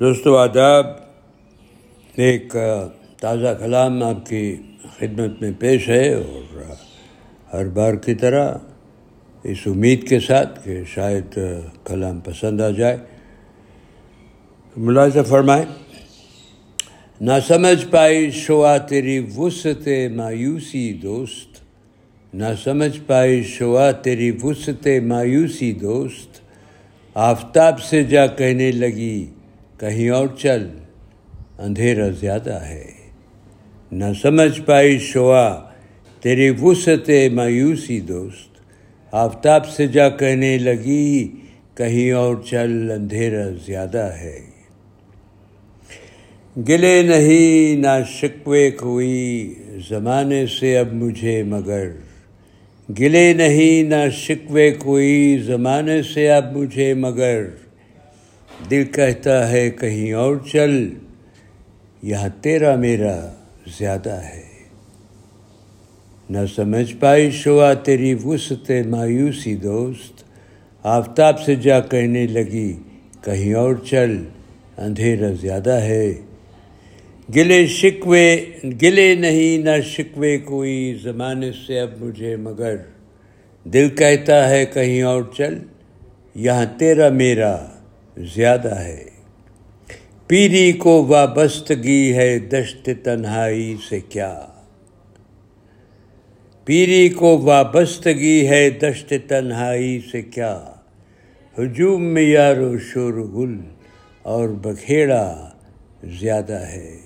دوستو آداب، ایک تازہ کلام آپ کی خدمت میں پیش ہے اور ہر بار کی طرح اس امید کے ساتھ کہ شاید کلام پسند آ جائے۔ ملاحظہ فرمائیں، نہ سمجھ پائی شعا تیری وسط مایوسی دوست، نہ سمجھ پائی شعا تیری وسط مایوسی دوست، آفتاب سے جا کہنے لگی کہیں اور چل، اندھیرا زیادہ ہے۔ نہ سمجھ پائی شعا تیری وسط مایوسی دوست۔ آفتاب سے جا کہنے لگی، کہیں اور چل، اندھیرا زیادہ ہے۔ گلے نہیں، نہ شکوے کوئی، زمانے سے اب مجھے مگر۔ گلے نہیں، نہ شکوے کوئی، زمانے سے اب مجھے مگر۔ دل کہتا ہے، کہیں اور چل، یہاں تیرا میرا زیادہ ہے. نہ سمجھ پائی شعا تیری وسط مایوسی دوست، آفتاب سے جا کہنے لگی، کہیں اور چل، اندھیرا زیادہ ہے. گلے شکوے، گلے نہیں، نہ شکوے کوئی زمانے سے اب مجھے، مگر دل کہتا ہے، کہیں اور چل، یہاں تیرا میرا زیادہ ہے۔ پیری کو وابستگی ہے دشت تنہائی سے کیا؟ پیری کو وابستگی ہے دشت تنہائی سے کیا؟ ہجوم میں یارو شور گل اور بکھیڑا زیادہ ہے۔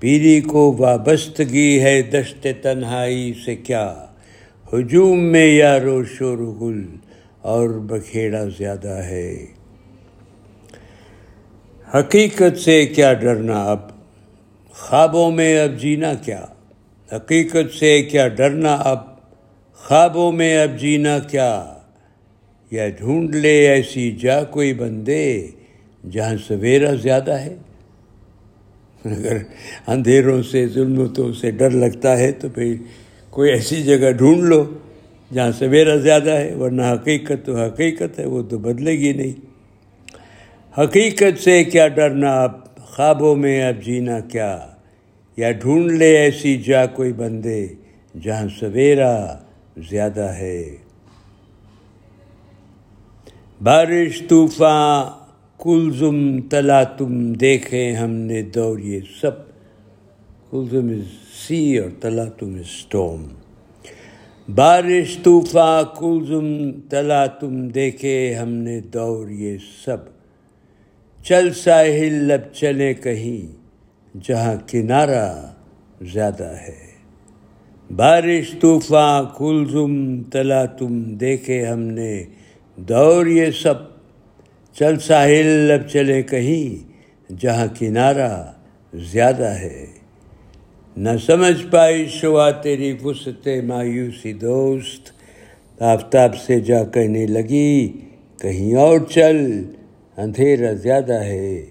پیری کو وابستگی ہے دشت تنہائی سے کیا؟ ہجوم میں یارو شور گل اور بکھیڑا زیادہ ہے۔ حقیقت سے کیا ڈرنا اب؟ خوابوں میں اب جینا کیا؟ حقیقت سے کیا ڈرنا اب؟ خوابوں میں اب جینا کیا؟ یا ڈھونڈ لے ایسی جا کوئی بندے جہاں سویرا زیادہ ہے؟ اگر اندھیروں سے، ظلمتوں سے ڈر لگتا ہے تو پھر کوئی ایسی جگہ ڈھونڈ لو جہاں سویرا زیادہ ہے، ورنہ حقیقت تو حقیقت ہے، وہ تو بدلے گی نہیں۔ حقیقت سے کیا ڈرنا، اب خوابوں میں اب جینا کیا؟ یا ڈھونڈ لے ایسی جا کوئی بندے جہاں سویرا زیادہ ہے؟ بارش، طوفان، کلزم، تلا تم دیکھیں ہم نے دور یہ سب۔ کلزم از سی اور تلا تم اسٹوم بارش، طوفان، کلزم، تلا تم دیکھے ہم نے دور یہ سب۔ چل ساحل لب چلے کہیں، جہاں کنارہ زیادہ ہے۔ بارش، طوفان، کلزم، تلا تم دیکھے ہم نے، دور یہ سب۔ چل ساحل لب چلے کہیں، جہاں کنارہ زیادہ ہے۔ نہ سمجھ پائی شوا تیری وسط مایوسی دوست۔ آفتاب سے جا کہنے لگی، کہیں اور چل۔ اندھیرا زیادہ ہے۔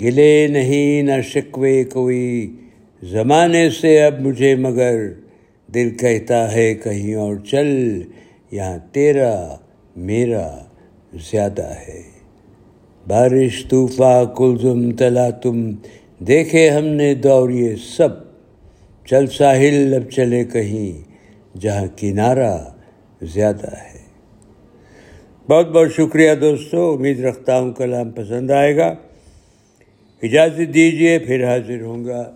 گلے نہیں، نہ شکوے کوئی۔ زمانے سے اب مجھے مگر دل کہتا ہے، کہیں اور چل۔ یہاں تیرا، میرا زیادہ ہے۔ بارش، طوفان، کلزم، تلا تم، دیکھے ہم نے دور یہ سب۔ چل ساحل لب چلے کہیں جہاں کنارہ زیادہ ہے۔ بہت بہت شکریہ دوستو، امید رکھتا ہوں کلام پسند آئے گا۔ اجازت دیجیے پھر حاضر ہوں گا۔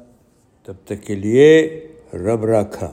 تب تک کے لیے رب رکھا